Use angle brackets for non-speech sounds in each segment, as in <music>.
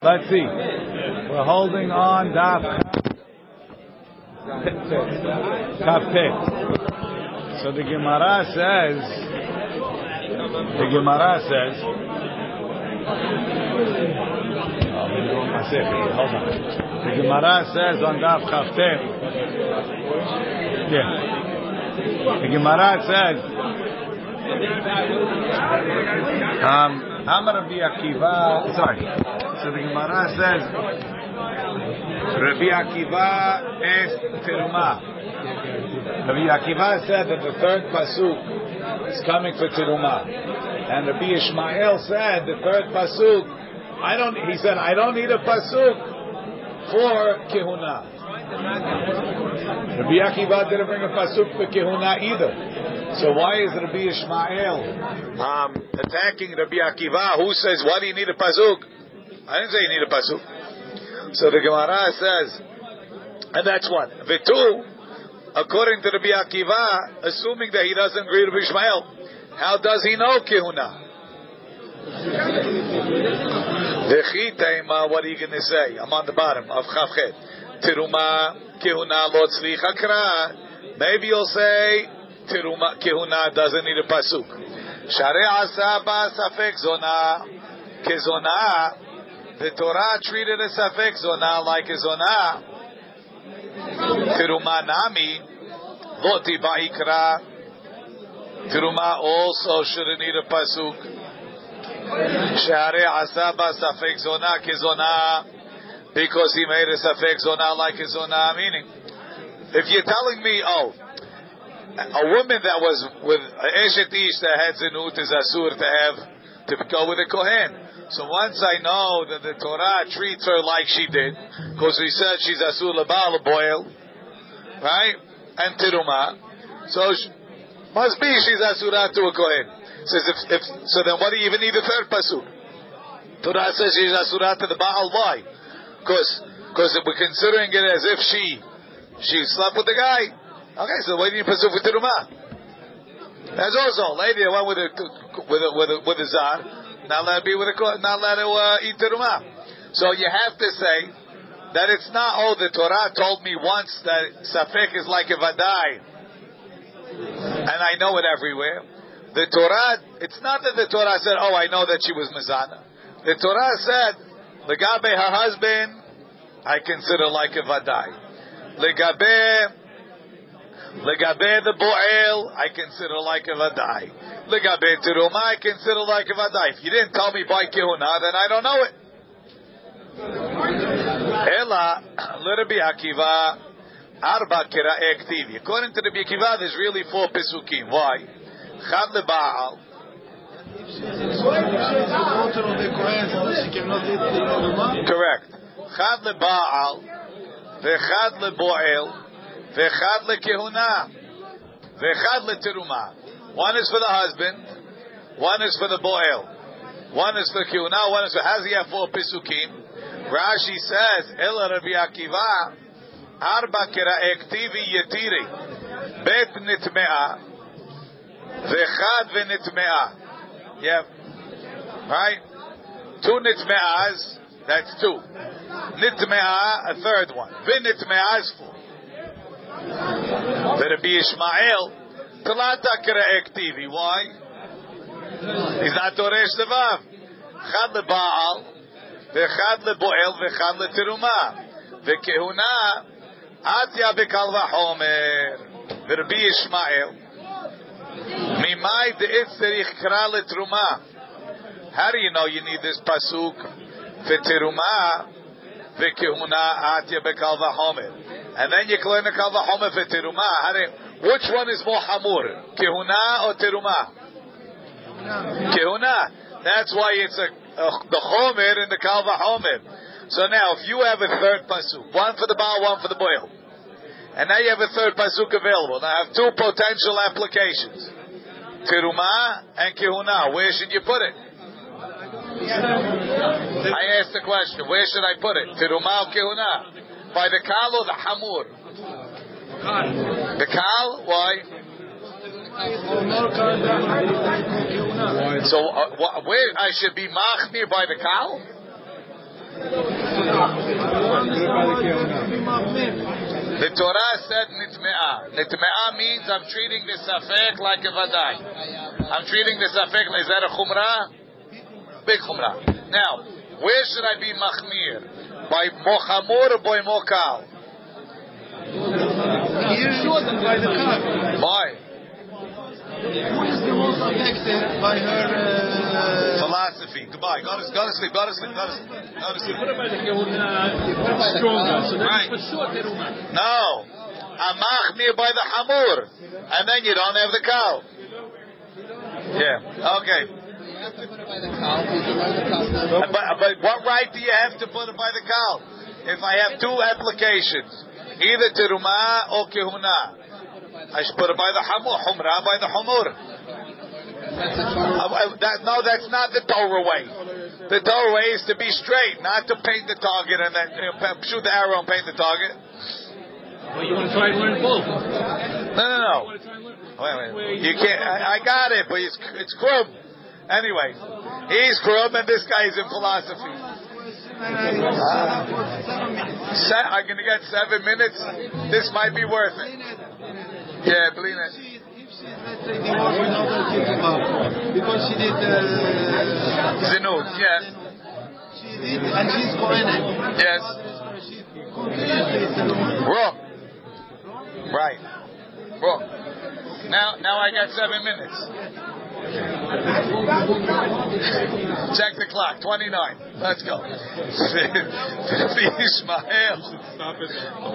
Let's see. We're holding on daf kaftet. So the Gemara says, the Gemara says, on. The Gemara says on daf kaftet, yeah. The Gemara says, um, Amar Rabbi Akiva, sorry. So the Gemara says, Rabbi Akiva es teruma. Rabbi Akiva said that the third pasuk is coming for teruma, and Rabbi Ishmael said the third pasuk. I don't. He said I don't need a pasuk for kehuna. Rabbi Akiva didn't bring a pasuk for kehuna either. So why is Rabbi Ishmael um, attacking Rabbi Akiva, who says, "Why do you need a pasuk?" I didn't say you need a pasuk. So the Gemara says, and that's one. The two, according to Rabbi Akiva, assuming that he doesn't agree with Ishmael, how does he know kihuna? what are you going to say? I'm on the bottom of Chavchet. Tiruma kihuna lo tzlicha kra. Maybe you'll say tiruma kihuna doesn't need a pasuk. Share asa ba safek zona kezona the Torah treated a safek zonah like a zonah. Tiruma nami, loti ba'ikra. Tiruma also shouldn't need a pasuk. Share asaba safek zonah kezonah. Because he made a safek zonah like a zonah. Meaning, if you're telling me, oh, a woman that was with Eshet Ish that had zinut is asur to have, to go with a Kohen. So once I know that the Torah treats her like she did, because we said she's asur lebal boil, right, and tiruma, so she, must be she's asura to a kohen. Says if, if so, then what do you even need a third pasuk? Torah says she's asura to the baal. Why? Because because we're considering it as if she she slept with the guy. Okay, so why do you pasuk for tiruma? There's also a lady that went with a with a with a, with a zar. Not let it be with a not let it uh, eat teruma. So you have to say that it's not. Oh, the Torah told me once that safek is like a vadai, and I know it everywhere. The Torah, it's not that the Torah said, "Oh, I know that she was mizana." The Torah said, "Legabe her husband, I consider like a vadai." Legabe Legabe the bo'el, I consider like a vadai. Legabe teruma, I consider like a vadai. If you didn't tell me by kehuna, then I don't know it. Ela, Rabbi Akiva, arba kira ektivi. According to Rabbi Akiva, there's really four pesukim. Why? Chad lebaal. Correct. Chad lebaal, vechad leboel, Vechad lekehuna. Vechad leteruma. One is for the husband. One is for the boel. One is for kehuna. One is for he have four pisukim. Rashi says, Ela Rabbi Akiva, Arba kera ektivi yetiri. Bet nitmea. Vechad venitmea. Yep. Right? Two nitmeas, that's two. Nitmea, a third one. Vinitmea is four. Be Ishmael. Talata kira ektivi. Why? He's not Toresh Levav. Chad leBaal, vechad leBoel, vechad leTeruma. Vekehuna, atya bekal vachomer. Verbi Ishmael. Mimai de'etzerich kra leTeruma. How do you know you need this pasuk? Veteruma, vekehuna, atya bekal vachomer. And then you learn the kava homer for teruma. Which one is more hamur, kehuna or teruma? Kehuna. That's why it's a, a the homer and the kalva homer. So now, if you have a third pasuk, one for the baal, one for the boil, and now you have a third pasuk available. Now I have two potential applications: teruma and kehuna. Where should you put it? I asked the question. Where should I put it? Teruma or kehuna? By the kal or the hamur? The kal, why? So uh, where I should be machmir by the kal? The Torah said nitme'ah. Nitme'ah means I'm treating the safek like a vadai. I'm treating the safek, is that a chumrah? Big chumrah. Now, where should I be machmir? By mochamur or by mokal? Here, by the car. Why? Who is the most affected by her uh, philosophy? Goodbye. Go to, go to sleep. Go to sleep. Go to sleep. Go to sleep. stronger? So Right. that's for sure teruma. No. Amachmir by the hamur, and then you don't have the cow. Yeah. Okay. By the cow? Because by the cow. But, but what right do you have to put it by the cow? If I have two applications, either teruma or kehuna, I should put it by the hamur, humra by the hamur. That's a uh, that, no, that's not the Torah way. The Torah way is to be straight, not to paint the target and then you know, shoot the arrow and paint the target. Well, you want to try and learn both. No, no, no. want to try and learn Wait, wait. You can't. I, I got it, but it's it's Krum. Anyway, he's Krum, and this guy is in philosophy. Se- I'm gonna get seven minutes. This might be worth it. Yeah, believe it. Let's say, divorced with no kids because she did, uh, Zinut, yes, she did, and she's Kohenet. yes. Wrong. Right. Wrong. Now, now I got seven minutes. Check the clock. Twenty-nine. Let's go. Rabbi Ishmael.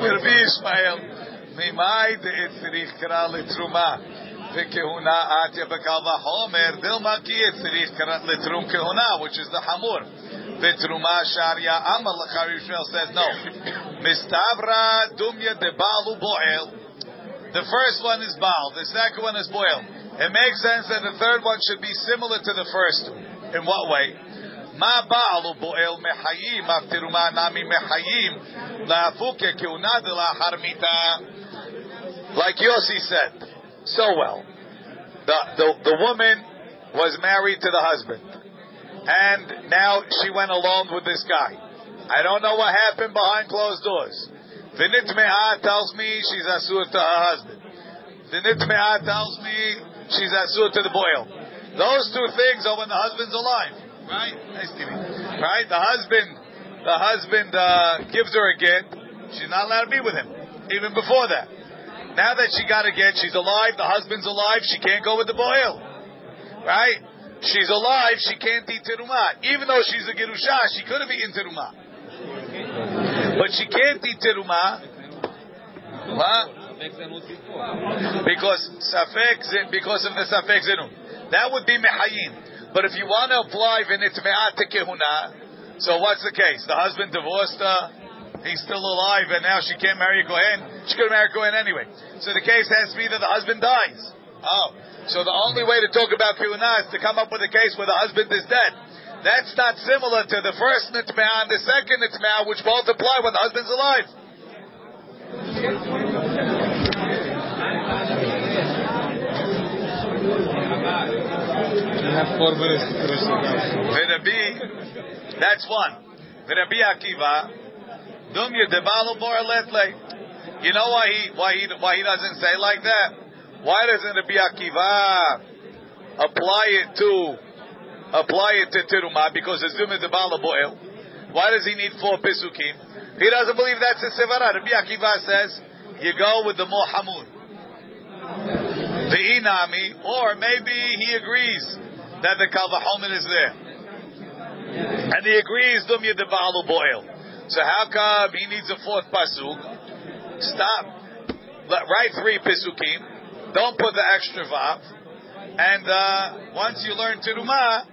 Rabbi Ishmael. ממאי דאצריך קרא לתרומה וכהונה עטיה בקל וחומר דילמה כי צריך קרא לתרום כהונה which is the hamur ותרומה שעריה אמר לך Yishmael says no מסתברא דומיה דבעל ובועל the first one is Baal, the second one is Boil. It makes sense that the third one should be similar to the first. In what way? Like Yossi said so well, the, the the woman was married to the husband, and now she went alone with this guy. I don't know what happened behind closed doors. The nitme'ah tells me she's asur to her husband. The nitme'ah tells me she's asur to the boil. Those two things are when the husband's alive, right? Nice to. Right? The husband, the husband uh, gives her a get. She's not allowed to be with him, even before that. Now that she got a get, she's alive. The husband's alive. She can't go with the boil, right? She's alive. She can't eat terumah, even though she's a gerusha. She could have eaten terumah. But she can't eat teruma. What? Because safek because of the safek zinun. That would be mehayim. But if you want to apply v'nitme'at kehuna, so what's the case? The husband divorced her. He's still alive, and now she can't marry a kohen. She could marry a kohen anyway. So the case has to be that the husband dies. Oh, so the only way to talk about kehuna is to come up with a case where the husband is dead. That's not similar to the first nitme'ah and the second nitme'ah, which both apply when the husband's alive. You have four minutes to finish the. That's one. V'Rabbi Akiva, dum yedebalu bor letle. You know why he why he why he doesn't say like that? Why doesn't Rabbi Akiva apply it to apply it to teruma because it's dum yedebalu boil? Why does he need four pisukim? He doesn't believe that's a sevara. Rabbi Akiva says you go with the more hamur. The inami, or maybe he agrees that the kalvachomen is there. And he agrees, Dum Yedeba'alu boil. So how come he needs a fourth pasuk? Stop. Let, write three pisukim. Don't put the extra vav. And uh, once you learn Tiruma,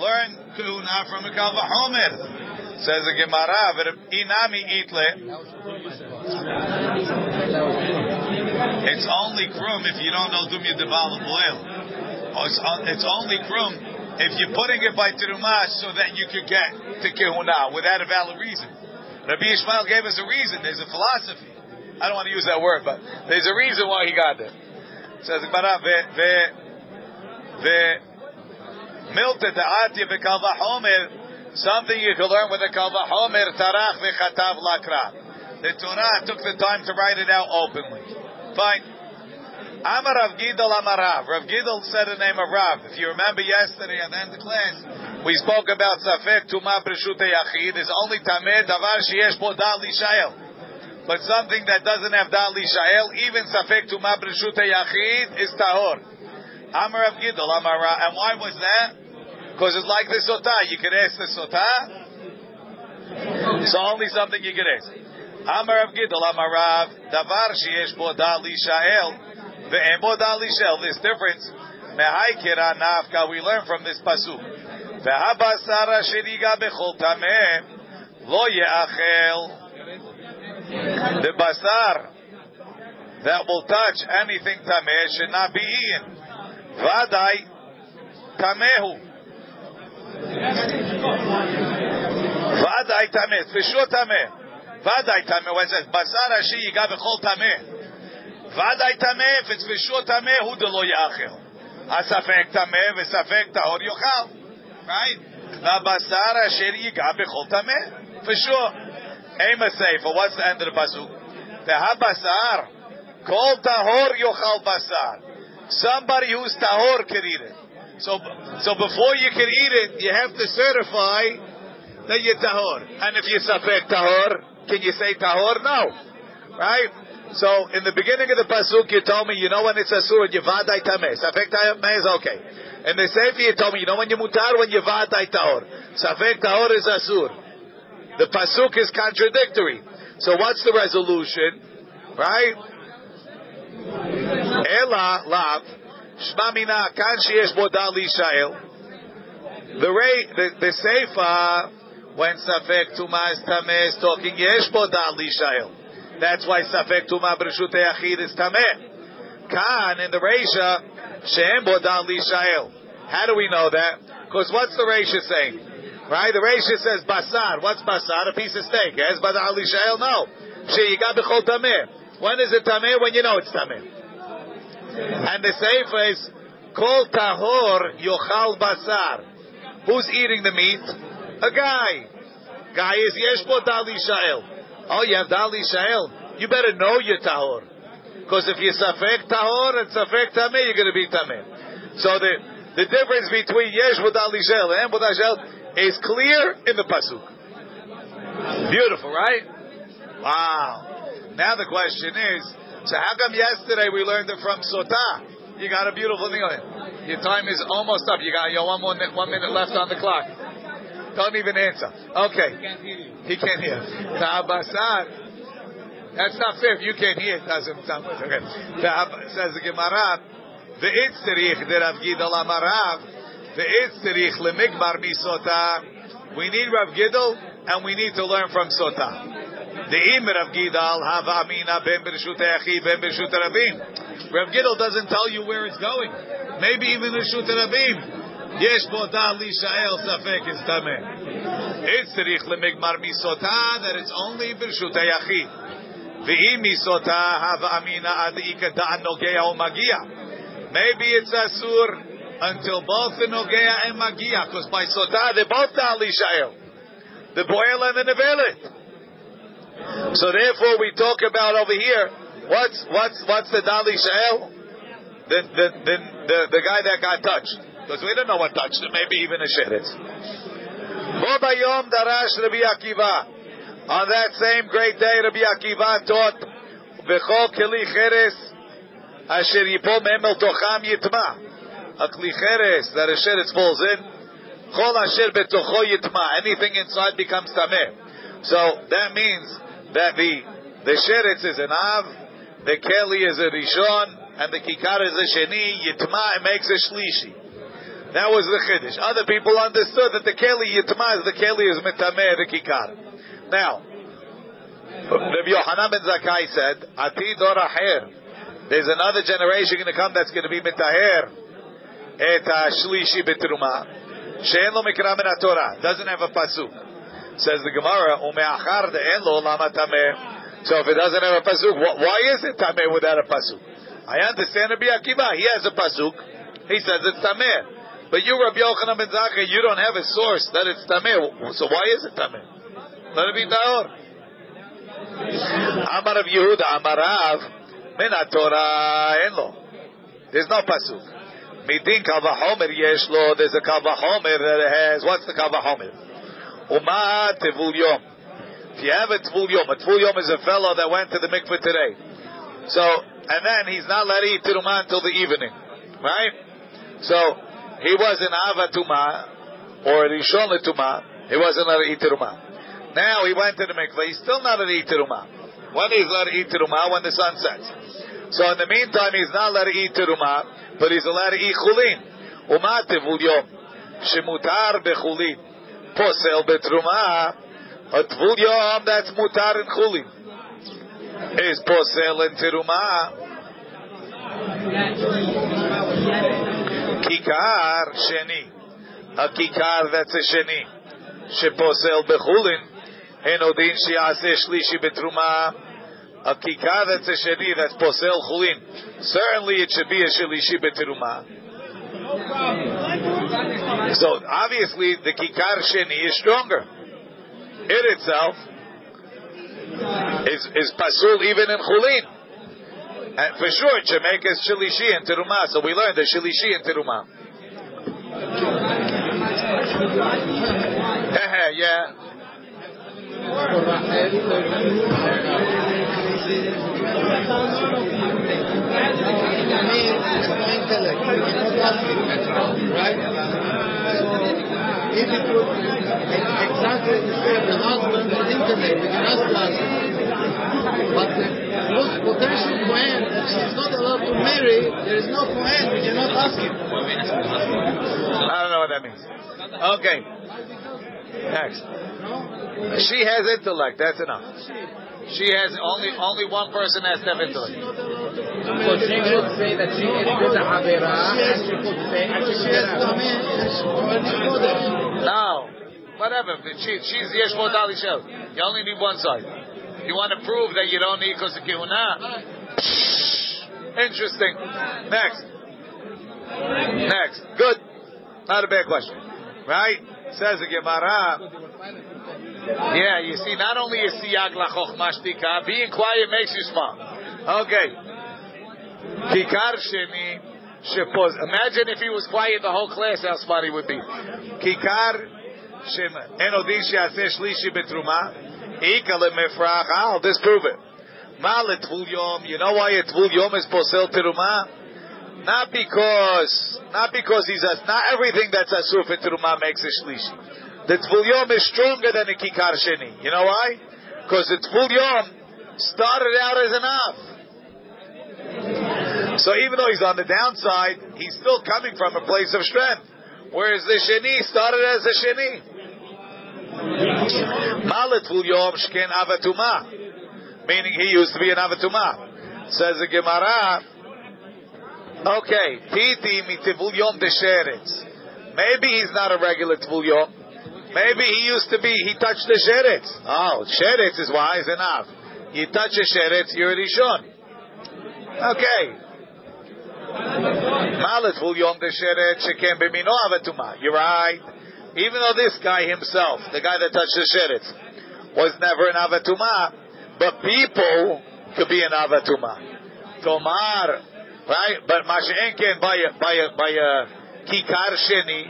learn Kuna from a Kalvachomer. Says the Gemara, Inami itle. It's only krum if you don't know Dumya Debal boil. It's, it's only krum if you're putting it by Tirumah so that you could get to Kehuna without a valid reason. Rabbi Ishmael gave us a reason. There's a philosophy. I don't want to use that word, but there's a reason why he got there. Says Gemara, ve, ve, ve, milta da'atya bekalva homer, Something you can learn with a kalvahomer tarach v'chatav lakra. The Torah took the time to write it out openly. Fine. Amar Rav Gidal Amarav. Rav Gidal said the name of Rav. If you remember yesterday at the end of class, we spoke about Safek Tuma Breshut Yachid It's only Tameh Davar Sheyesh Bo Dal. But something that doesn't have Dal Lishael, even Safek Tuma Breshut Yachid is Tahor. Amar Rav Gidal Amarav. And why was that? Because it's like the Sotah. You could ask the Sotah. It's only something you could ask. Amar Rav Gidol, Amar Rav, Davar sheyesh bo da lishael, ve'en bo da lishael. This difference, nafka, we learn from this pasuk. Bechol lo ye'achel. The basar that will touch anything tameh should not be eaten. Vadai tamehu. Vadai tameh, for sure tameh. Vadai tameh, when it says basar ashi yiga b'chol tameh. It's v'shur tameh, hu de lo yachel. Asafek tameh v'safek tahor yochal. Right? Basar asher yiga b'chol tameh. For sure. A sefer. What's the end of the pasuk? Basar. Kol tahor yochal basar. Somebody who's tahor can eat it. So, so before you can eat it, you have to certify that you're tahor. And if you're safek tahor, can you say tahor? No. Right? So, in the beginning of the pasuk, you told me, you know when it's asur, you vadai tameh. Safek tameh okay. In the sefer, you told me, you know when you mutar, when you vadai tahor. Safek tahor is asur. The pasuk is contradictory. So what's the resolution? Right? Ela lav shma mina kan sheyesh bodal lishael. The rate, the, the sefer when Safek Tuma is Tameh talking Yesh Bodal Lishael. That's why Safek Tuma Breshut Yachid is Tameh. Kan in the Reisha Shem Bodal Lishael. How do we know that? Because what's the Reisha saying? Right? The Reisha says Basar. What's Basar? A piece of steak. Yes, Bodal Lishael? No. Sheyiga Bechol Tameh. When is it Tameh? When you know it's Tameh. And the Sefer is Kol Tahor Yochal Basar. Who's eating the meat? A guy. Guy is Yeshbo Dali Shael. Oh, you have Dali Shael. You better know your Tahor. Because if you're Safek Tahor and Safek Tameh, you're going to be Tameh. So the, the difference between Yeshbo Dali Shael and Bodal Shael is clear in the Pasuk. Beautiful, right? Wow. Now the question is, so how come yesterday we learned it from Sotah? You got a beautiful thing on it. Your time is almost up. You got your one more one minute left on the clock. Don't even answer. Okay. He can't hear you. He can't hear. That's not fair. If you can't hear, it doesn't sound good. Okay. Says the Gemara, the itzrich the Rav Gidol Amarav, the itzrich lemigmar misota. We need Rav Gidol and we need to learn from Sota. The im Rav Gidol have amina ben b'rshut ben b'rshut rabim. Rav Gidol doesn't tell you where it's going. Maybe even b'rshut rabim. Bo dal lishael safek is tameh. It's tzarich lemigmar misota that it's only hayachid. V'im misota have amina ad ikata nogea o magia. Maybe it's asur until both the nogea and magia, because by sota they both dal lishael, the boil and the nevelet. So therefore, we talk about over here. What's what's what's the dal lishael? The the the the, the guy that got touched. Because we don't know what touched it. Maybe even a sheretz. Bobayom darash Rabbi Akiva. On that same great day, Rabbi Akiva taught, "V'chol keli cheres asher yipol memel tocham yitma." A kli cheres that a sheretz falls in, chol asher betocho yitma. Anything inside becomes tameh. So that means that the the sheretz is an av, the keli is a rishon, and the kikar is a sheni. Yitma it makes a shlishi. That was the chiddush. Other people understood that the keli yitma is the keli is mitameh the kikar. Now, Rabbi Yohanan ben Zakkai said, "Ati doraher." There's another generation going to come that's going to be mitaher et shlishi betruma. She'en lo mikra min Torah doesn't have a pasuk. Says the Gemara, "Umeachar de'en lo lama tameh." So if it doesn't have a pasuk, why is it tameh without a pasuk? I understand Rabbi Akiva. He has a pasuk. He says it's tameh. But you, Rabbi Yochanan ben Zakkai, you don't have a source that it's tameh. So why is it tameh? Let it be taor. Amar of Yehuda, Amarav, min Torah enlo. There's no pasuk. Midin kavahomer yesh lo. There's a kavahomer that it has. What's the kavahomer? Uma tevul yom. If you have a tvul yom, a tvul yom is a fellow that went to the mikveh today. So, and then he's not allowed to eat terumah until the evening, right? So, he was in avatuma or rishon letuma. He wasn't allowed to. Now he went to the mikveh. He's still not eat terumah. When he's eat terumah? When the sun sets. So in the meantime, he's not allowed to eat terumah, but he's allowed to eat chulin. Shemutar bechulin posel betrumah. A tvul yom that's mutar in chulin is posel in terumah. Kikar sheni, a kikar that's a sheni, sheposel bechulin, en odin shiase shlishi betrumah. A kikar that's a sheni that's posel chulin. Certainly it should be a shlishi betrumah. So obviously the kikar sheni is stronger. It itself is is pasul even in chulin. And for sure, make us shilishi and teruma. So we learned the shilishi and teruma. <laughs> yeah. if it exactly the same, the is intellect. But the most potential Kohen that she's not allowed to marry, there is no Kohen, we cannot ask him. I don't know what that means. Okay. Next. She has intellect. That's enough. She has only only one person has to have intellect. So she could say that she is good at Avera, and she could say, and she She has could Tameh, and she already know. No. Whatever. She, she's Yesh Modali Shel. You only need one side. You want to prove that you don't need of Kihuna? Interesting. Next. Next. Good. Not a bad question. Right? Says the Gemara. Yeah, you see, not only is siyag lachochma shtika, being quiet makes you smart. Okay. Kikar sheni shepos. Imagine if he was quiet the whole class, how smart he would be. Kikar shem enodin sheaseh shlishi betruma. Ika lemefrach. Ah, I'll disprove it. Ma letvul yom. You know why tvul yom is posel teruma? Not because, not because he's a, not everything that's asur for teruma makes a shlishi. The Tvul Yom is stronger than the Kikar Sheni. You know why? Because the Tvul Yom started out as an Av. So even though he's on the downside, he's still coming from a place of strength. Whereas the Sheni started as a Sheni. Malet Tvul Yom Shken Avatuma. Meaning he used to be an Avatuma. Says the Gemara, okay, Titi mitivul Yom Desheretz. Maybe he's not a regular Tvul Yom. Maybe he used to be, he touched the sheretz. Oh, sheretz is wise enough. You touch a sheretz, you're a rishon. Okay. Malet vul yom de sheretz shekem b'mino avatuma. You're right. Even though this guy himself, the guy that touched the sheretz, was never an avatuma, but people could be an avatuma. Tomar, right? But mashenken by a, by a, by a kikar sheni,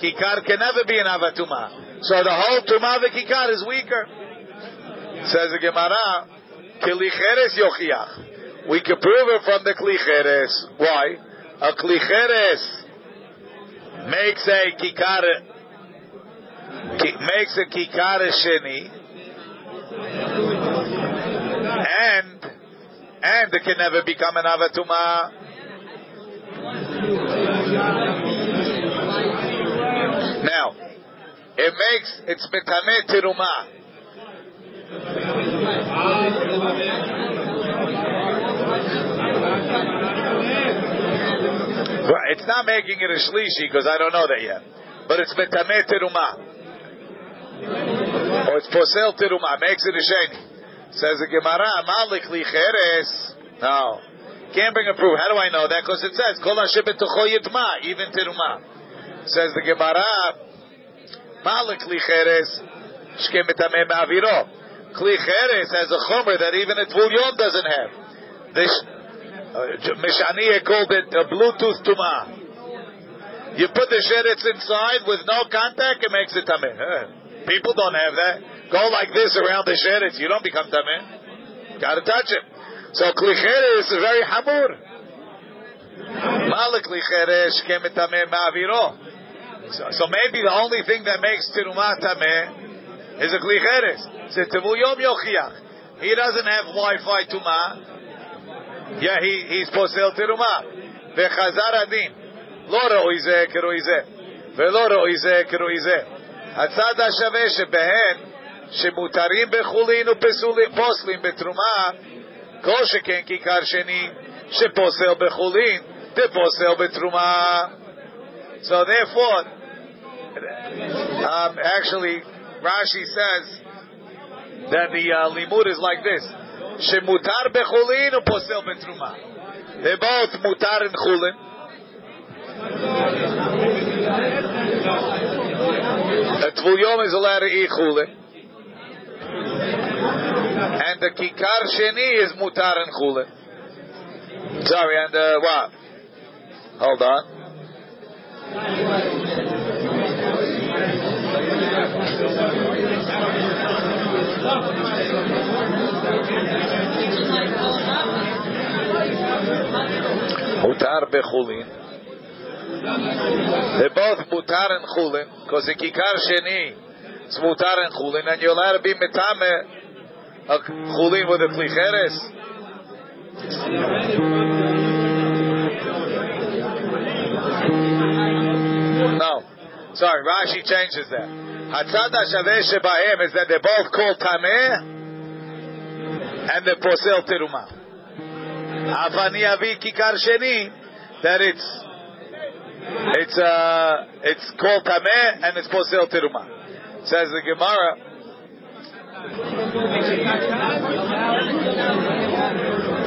Kikar can never be an avatuma. So the whole tuma the kikar is weaker. Says the Gemara, Kilicheres yochiach. We can prove it from the klicheres. Why? A klicheres makes a kikar ki, makes a kikar sheni, and and it can never become an avatuma. Now, it makes it's metame teruma. It's not making it a shlishi because I don't know that yet, but it's metame teruma, or it's posel teruma. Makes it a sheni. Says the Gemara, malik licheres. No, can't bring a proof. How do I know that? Because it says kol hashibet yitma, even teruma. Says the Gemara, Malik licheres shkem metameh ma'aviro. Kli cheres has a chomer that even a tvul yom doesn't have. This uh, called it a Bluetooth tuma. You put the sheretz inside with no contact, it makes it tameh Huh. People don't have that. Go like this around the sheretz, you don't become tameh. Got to touch it. So kli cheres is very hamur. Malik li cheres shkem metameh ma'aviro. So, so maybe the only thing that makes terumah tameh is a kli cheres. So tevu yom yochiach. He doesn't have Wi-Fi tuma. Yeah, he he's posel terumah. Vechazar adin. לא ראוי זה כראוי זה, ולא ראוי זה כראוי זה. הצד השווה שבהן, שמותרים בחולין ופוסלים בתרומה, כל שכן כיכר שני, שפוסל בחולין, דפוסל בתרומה. So therefore, um, actually, Rashi says that the uh, limud is like this: shemutar bechulin uposel betruma. They're both mutar and chulin. The tvul is allowed to eat and the kikar sheni is mutar and chulin. Sorry, and uh, what? Hold on. Mutar bechulin. They're both mutar and chulin, because the kikar sheni is mutar and chulin, and you're allowed to be metame a chulin with a klicheres. No. Sorry, Rashi changes that. Hatzad HaShaveh Shebahem is that they're both called Tameh and the Posel Terumah. Avani Avi Kikar Sheni, that it's it's uh it's called Tameh and it's Posel Terumah. Says the Gemara.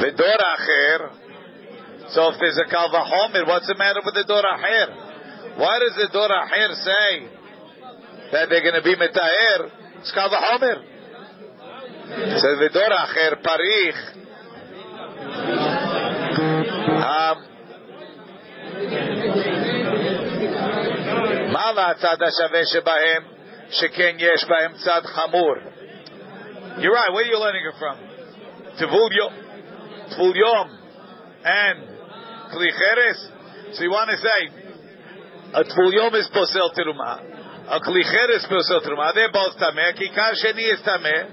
Vidor Acher. So if there's a Kalvahomer, what's the matter with the Dor? Why does the Dor say that they're going to be Metaher? It's Kalvahomer. Says the Dor Parich. Um, מה הצד השווה שבהם, שכן יש בהם צד חמור? You're right, where are you learning it from? Tvul Yom, Tvul Yom and Kli Cheres? So you want to say, a Tvul Yom is Posel Terumah, a Kli Cheres Posel Terumah, they're both Tameh, Kikar Sheni is Tameh,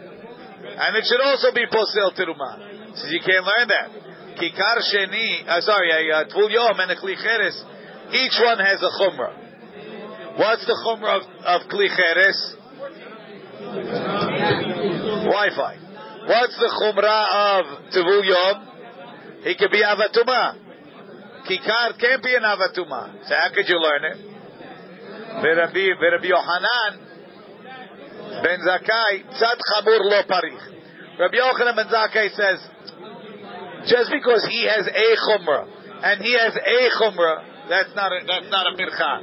and it should also be Posel Terumah. So you can't learn that. Kikar Sheni, uh, sorry, a uh, Tvul Yom and a Kli Cheres, each one has a Chumrah. What's the chumrah of, of kli cheres? Wi-Fi. What's the chumrah of tevul yom? He could be avatuma. Kikar can't be an avatuma. So how could you learn it? V'Rabbi V'Rabbi Yohanan ben Zakai tzad chamur lo parich. Rabbi Yochanan ben Zakai says just because he has a chumrah and he has a chumrah, that's not a, that's not a mircha.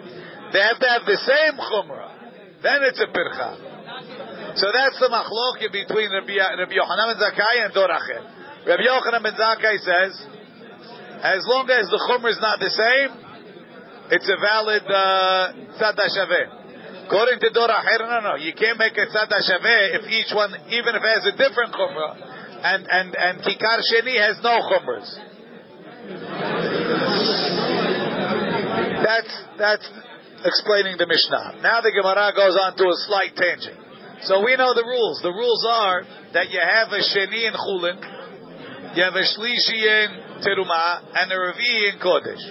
They have to have the same chumrah. Then it's a pircha. So that's the machloket between Rabbi, Rabbi Yochanan ben Zakkai and Doracher. Rabbi Yochanan ben Zakkai says, as long as the chumrah is not the same, it's a valid tzad uh. According to Doracher, no, no, you can't make a tzad if each one, even if it has a different chumrah, and and and kikar sheni has no chumras. That's that's explaining the Mishnah. Now the Gemara goes on to a slight tangent. So we know the rules. The rules are that you have a Sheni in Chulin, you have a Shlishi in Teruma, and a Revi in Kodesh.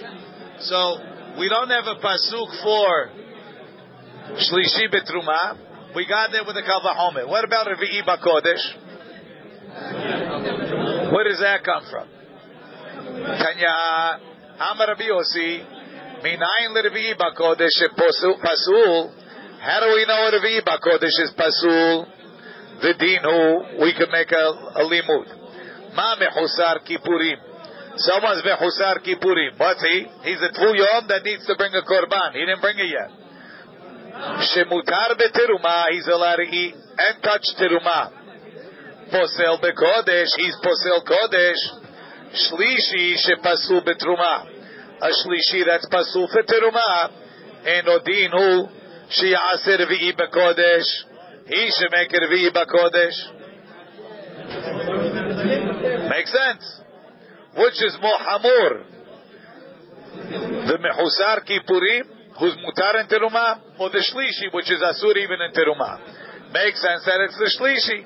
So we don't have a Pasuk for Shlishi Betruma. We got there with the Kalvahome. What about Revi Bakodesh? Where does that come from? Kanya Amar Rabbi Minayin l'Revi'i pasul. How do we know Revi'i Bakodesh is pasul? The dinu, we can make a, a limud. Ma mechusar kippurim. Someone's mechusar kippurim. What's he? He's a tvul yom that needs to bring a korban. He didn't bring it yet. Shemutar beteruma. He's allowed to eat and touch teruma. Posel bekodesh. He's posel kodesh. Shlishi shepasul betruma. Shlishi that's pasul for. And odinu shi'aser revi'i bekodesh. He should make it revi'i bekodesh. Makes sense. Which is more hamur? The mehusar kippurim, who's mutar in teruma, or the shlishi, which is asur even in teruma. Makes sense that it's the shlishi.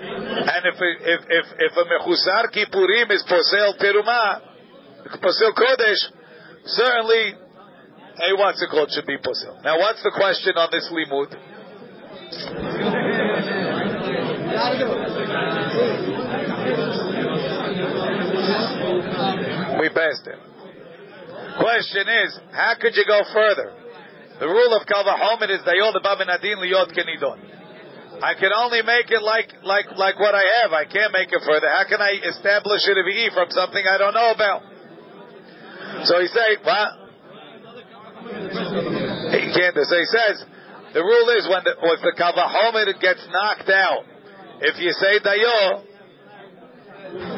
And if if if a mechusar kippurim is posel teruma, posel kodesh, certainly a what's it called should be posel. Now, what's the question on this limud? We passed it. Question is, how could you go further? The rule of Kavahomet is Dayod Babinadin Liot Kenidon. I can only make it like like like what I have. I can't make it further. How can I establish it if from something I don't know about? So he say, what? He can't. So he says, the rule is when the, when the Kavahomet gets knocked out, if you say Dayo,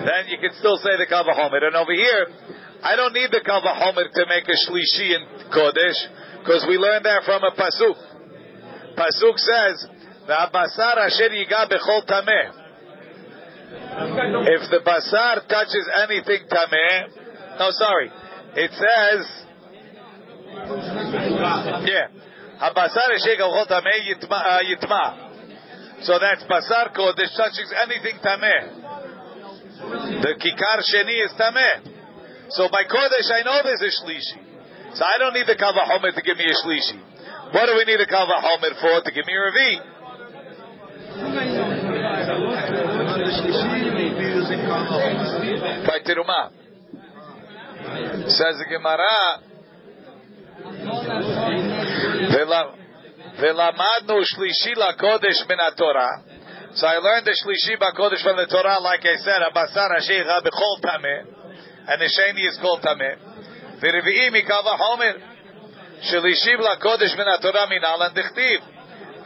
then you can still say the Kavahomet. And over here, I don't need the Kavahomet to make a Shlishi in Kodesh, because we learned that from a Pasuk. Pasuk says, "V'abasar asher yiga bechol tameh." If the basar touches anything tameh, no, sorry, it says, yeah, "Habasar asher bechol tameh uh, yitma." So that's basar kodesh touches anything tameh. The kikar sheni is tameh. So by kodesh I know there's a shlishi. So I don't need the kavahomer to give me a shlishi. What do we need a kavahomer for? To give me a revi. By teruma. Says the Gemara. Velamadnu shlishi la kodesh min Torah. So I learned the Shlishi Bakodesh from the Torah, like I said, Abasar Hashecha Bechol Tameh, and the Sheni is called Tameh. V'Revi'i Mikava Homer, Shlishi Bakodesh min Torah Minal and Dichtiv.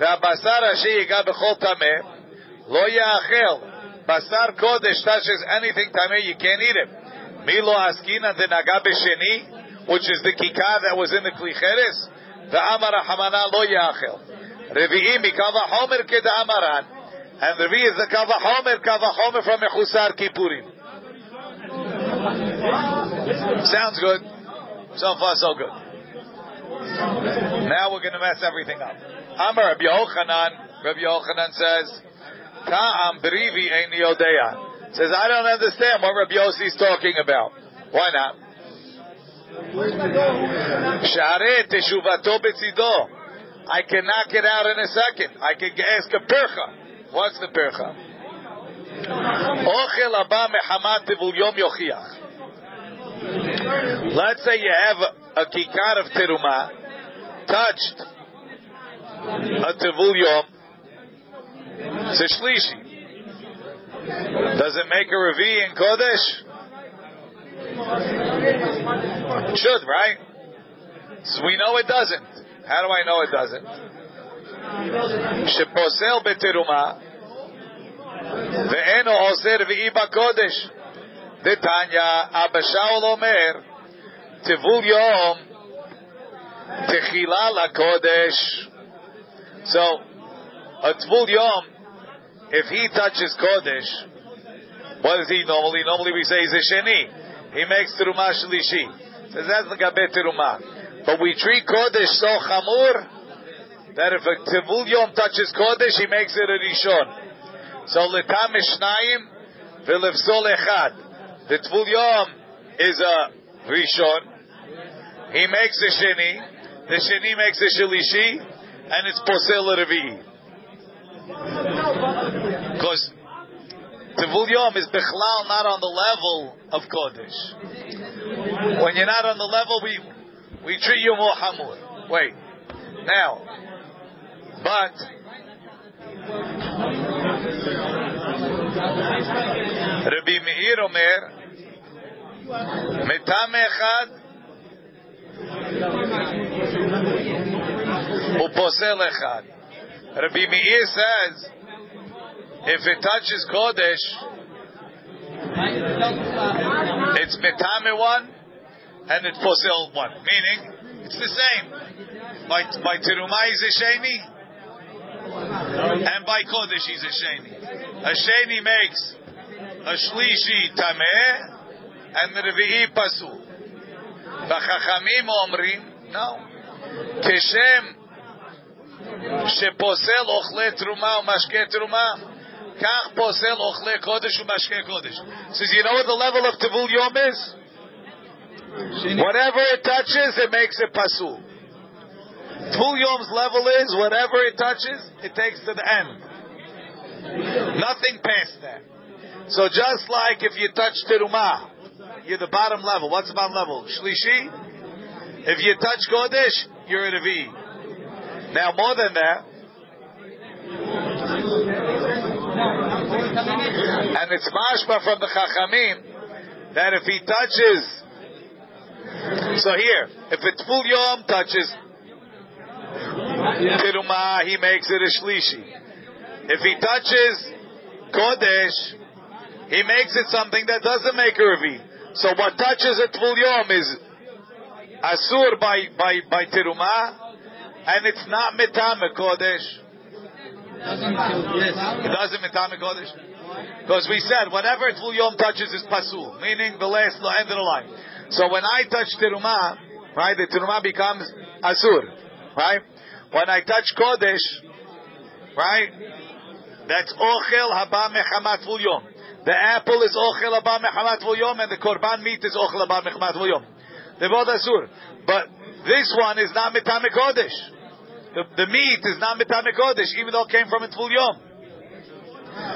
V'Abasar Hashecha Bechol Tameh, Lo Ya'achel, Basar Kodesh touches anything Tameh, you can't eat it. Milo Askina de Nagabe Sheni, which is the kikar that was in the Klicheres, the Amara Hamana Lo Ya'achel. Revi'i Homer Keda Amaran, and the is the Kavahomer, Kavahomer from Mechusar Kippurim. Sounds good. So far, so good. Now we're going to mess everything up. Amar Rabbi Yochanan, Rabbi Yochanan says, Ta'am Berivi Ein Yodea. Says, I don't understand what Rabbi Yossi is talking about. Why not? I can knock it out in a second. I can ask a percha. What's the percha? Let's say you have a, a kikar of teruma touched a tevul yom. It's a shlishi. Does it make a Revi in Kodesh? It should, right? So we know it doesn't. How do I know it doesn't? Sheposel beteruma ve'eno oser v'iba kodesh detanya Abba Shaul omer tivul yom techila la kodesh. So a tivul yom if he touches kodesh, what does he normally? Normally we say he's a sheni. He makes teruma shlishi. Says that's the gabe teruma. But we treat kodesh so chamur that if a Tivul Yom touches Kodesh, he makes it a Rishon. So Letam Mishnayim, Vilivzol Echad. The Tivul Yom is a Rishon. He makes a Sheni. The Sheni makes a Shalishi. And it's Posel Revi. Because Tivul Yom is Bechlal not on the level of Kodesh. When you're not on the level, we, we treat you more Hamur. Wait. Now, but Rabbi Meir Omer, Metame echad. Uposel echad. Rabbi Meir says, if it touches Kodesh, it's Metame one, and it's Posel one. Meaning, it's the same. By, by Terumah is a Sheni, and by Kodesh is a Sheni. A Sheni makes a Shlishi Tameh, and the Revi'i Pasul. והחכמים אומרים, no, כשם שפוסל אוכלי תרומה ומשקה תרומה, Says, you know what the level of Tavul Yom is? Whatever it touches, it makes it pasul. Tvul Yom's level is whatever it touches, it takes to the end. Nothing past that. So just like if you touch Tirumah, you're the bottom level. What's the bottom level? Shlishi? If you touch Kodesh, you're in a V. Now more than that, and it's mashma from the Chachamim that if he touches, so here, if it's tvul yom touches Tirumah, he makes it a shlishi. If he touches Kodesh, he makes it something that doesn't make a. So what touches a Tvul Yom is Asur by, by, by Tirumah, and it's not Mitame Kodesh. It doesn't Mitame Kodesh. Because we said, whatever Tvul Yom touches is Pasul, meaning the last end of the line. So when I touch Tirumah, right, the Tirumah becomes Asur, right? When I touch Kodesh, right, that's Ochel Haba Mechamat Tvul Yom. The apple is ochel abba mechamat yom, and the korban meat is ochel abba mechamat yom. They're both asur. But this one is not mitame kodesh. The, the meat is not mitame kodesh, even though it came from a tvul yom.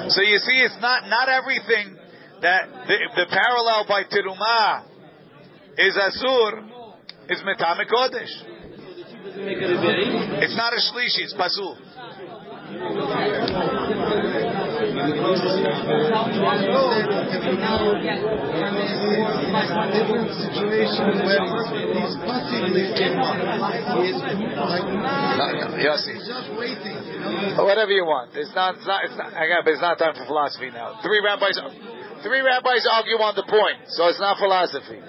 So you see, it's not not everything that the, the parallel by terumah is asur is mitame kodesh. It's not a shlishi; it's pasul. Different situation where he's passively just waiting. Whatever you want. It's not. It's not. It's not. Again, but it's not time for philosophy now. Three rabbis. Three rabbis argue on the point, so it's not philosophy.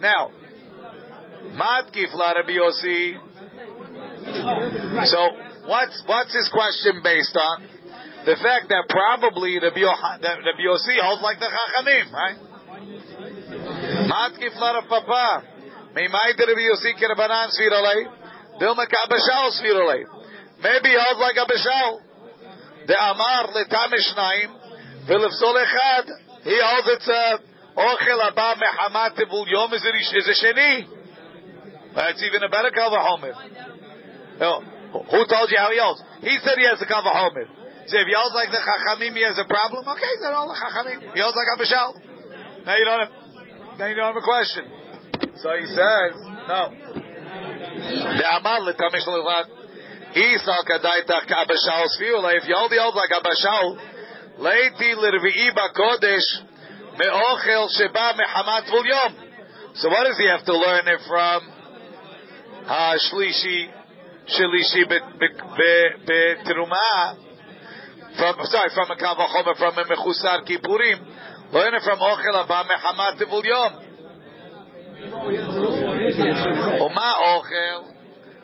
Now, Matkif la Rabbi Yossi. So, what's what's his question based on? The fact that probably the Rabbi holds like the Chachamim, right? Matkif la Rav Papa. Meimai de Rabbi Yossi kirabanan sviralei. Dilma ka. Maybe he holds like a Abba Shaul. The Amar letam shnayim. V'lefsol echad. He holds it's a abba mehamat tevul yom is a sheni. That's even a better kavahomer. No. Who told you how he holds? He said he has a kavahomer. So if he holds like the chachamim, he has a problem. Okay, then all the chachamim. He holds like Abba Shaul. Now you don't have. Now you don't have a question. So he says no. The Amar letamish levad. Isal kadaita kabashal sfiula. If you hold the old like Abba Shaul, leiti lirvi'i bakodesh me'ochel sheba mehamat vul yom. So what does he have to learn it from? Ha shlishi shlishi betruma. From sorry, from a kavachomer from a mechusar kippurim. Learn it from ochel haba mehamat vul yom. Uma ochel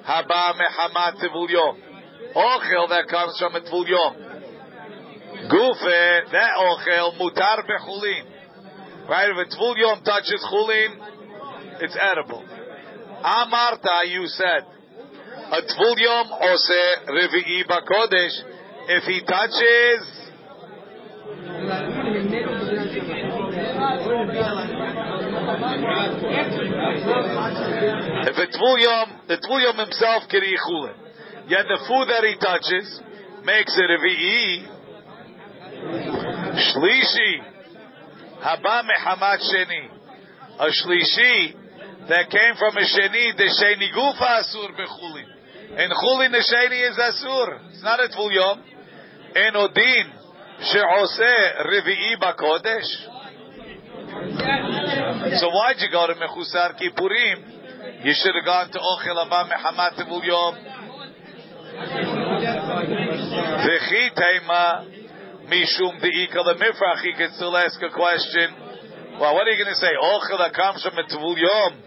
haba mehamat tivul yom. Ochel that comes from a tivul yom. Gufe, that ochel mutar bechulin. Right, if a tivul yom touches chulin, it's edible. Amarta, you said, a tivul yom ose revi'i bakodesh. If he touches If it's Tvul Yom, the Tvul Yom himself eat. Yet the food that he touches makes it a vi'i. Shlishi. Haba mehamat sheni. A shlishi that came from a sheni, the sheni gufa asur bechulin. And chulin the sheni is asur. It's not a Tvul Yom. En odin. she'oseh revi'i bakodesh. So why'd you go to Mechusar Kippurim? You should have gone to Ochel Haba Mehamat Tevul Yom. V'chi Tema Mishum De'ika Lemifrach. He could still ask a question. Well, what are you going to say? Ochel that comes from a Tevul Yom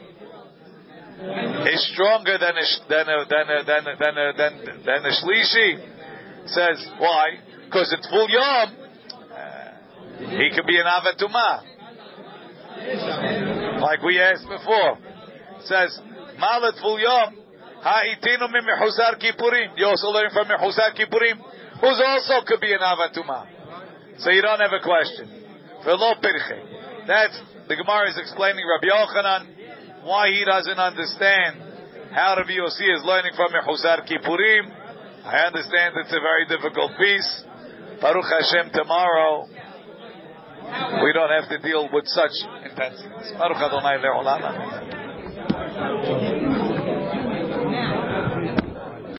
is stronger than a than a than a than a, than a, than, than a shlishi. Says why? Because it's tvul yom. Uh, he could be an avatuma, like we asked before. Says malat tvul yom. Ha'itinu min mechusar kippurim. You also learn from mechusar kippurim, who's also could be an avatuma. So you don't have a question. Velo. That's the Gemara is explaining Rabbi Yochanan why he doesn't understand how Rabbi Yossi is learning from Mechusar Kippurim. I understand it's a very difficult piece. Baruch Hashem, tomorrow we don't have to deal with such intensities. Baruch Adonai le'olam.